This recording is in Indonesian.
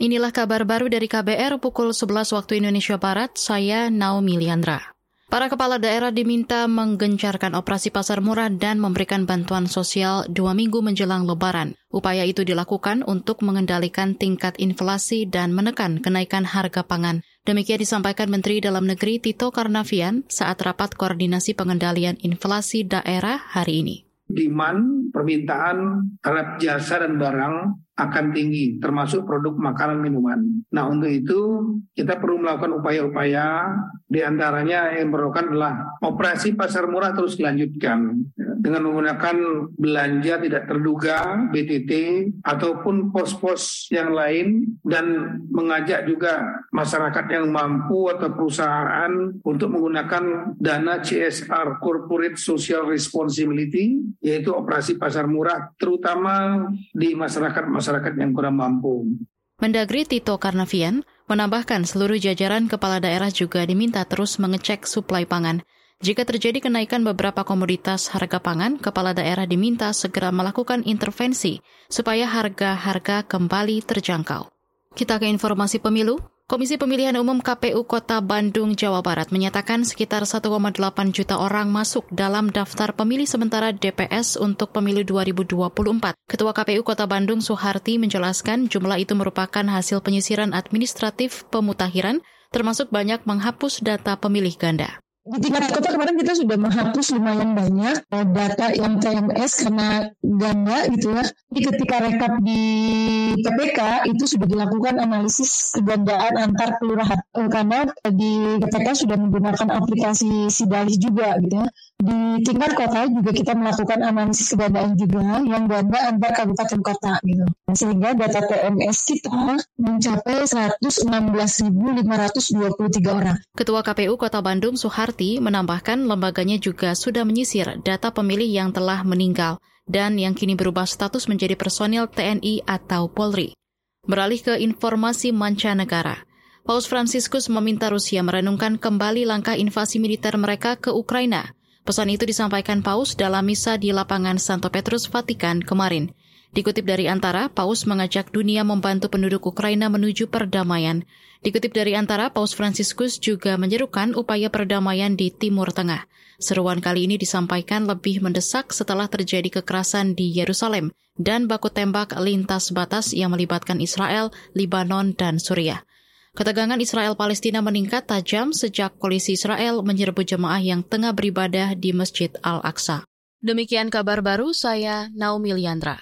Inilah kabar baru dari KBR pukul 11 waktu Indonesia Barat, saya Naomi Liandra. Para kepala daerah diminta menggencarkan operasi pasar murah dan memberikan bantuan sosial dua minggu menjelang lebaran. Upaya itu dilakukan untuk mengendalikan tingkat inflasi dan menekan kenaikan harga pangan. Demikian disampaikan Menteri Dalam Negeri Tito Karnavian saat rapat koordinasi pengendalian inflasi daerah hari ini. Demand, permintaan terhadap jasa dan barang akan tinggi, termasuk produk makanan minuman. Nah untuk itu kita perlu melakukan upaya-upaya, di antaranya yang memerlukan adalah operasi pasar murah terus dilanjutkan dengan menggunakan belanja tidak terduga BTT ataupun pos-pos yang lain dan mengajak juga masyarakat yang mampu atau perusahaan untuk menggunakan dana CSR Corporate Social Responsibility yaitu operasi pasar murah terutama di masyarakat-masyarakat masyarakat yang kurang mampu. Mendagri Tito Karnavian menambahkan seluruh jajaran kepala daerah juga diminta terus mengecek suplai pangan. Jika terjadi kenaikan beberapa komoditas harga pangan, kepala daerah diminta segera melakukan intervensi supaya harga-harga kembali terjangkau. Kita ke informasi pemilu. Komisi Pemilihan Umum KPU Kota Bandung, Jawa Barat menyatakan sekitar 1,8 juta orang masuk dalam daftar pemilih sementara DPS untuk pemilu 2024. Ketua KPU Kota Bandung Soeharti menjelaskan jumlah itu merupakan hasil penyisiran administratif pemutahiran termasuk banyak menghapus data pemilih ganda di tingkat kota kemarin kita sudah menghapus lumayan banyak eh, data yang TMS karena ganda gitu ya. Jadi ketika rekap di PPK itu sudah dilakukan analisis kegandaan antar kelurahan eh, karena di PPK sudah menggunakan aplikasi Sidalis juga gitu ya. Di tingkat kota juga kita melakukan analisis kegandaan juga yang ganda antar kabupaten kota gitu. Sehingga data TMS kita mencapai 116.523 orang. Ketua KPU Kota Bandung Soeharto Suharti menambahkan lembaganya juga sudah menyisir data pemilih yang telah meninggal dan yang kini berubah status menjadi personil TNI atau Polri. Beralih ke informasi mancanegara. Paus Fransiskus meminta Rusia merenungkan kembali langkah invasi militer mereka ke Ukraina. Pesan itu disampaikan Paus dalam misa di lapangan Santo Petrus Vatikan kemarin. Dikutip dari Antara, Paus mengajak dunia membantu penduduk Ukraina menuju perdamaian. Dikutip dari Antara, Paus Fransiskus juga menyerukan upaya perdamaian di Timur Tengah. Seruan kali ini disampaikan lebih mendesak setelah terjadi kekerasan di Yerusalem dan baku tembak lintas batas yang melibatkan Israel, Libanon, dan Suriah. Ketegangan Israel-Palestina meningkat tajam sejak polisi Israel menyerbu jemaah yang tengah beribadah di Masjid Al-Aqsa. Demikian kabar baru saya, Naomi Liandra.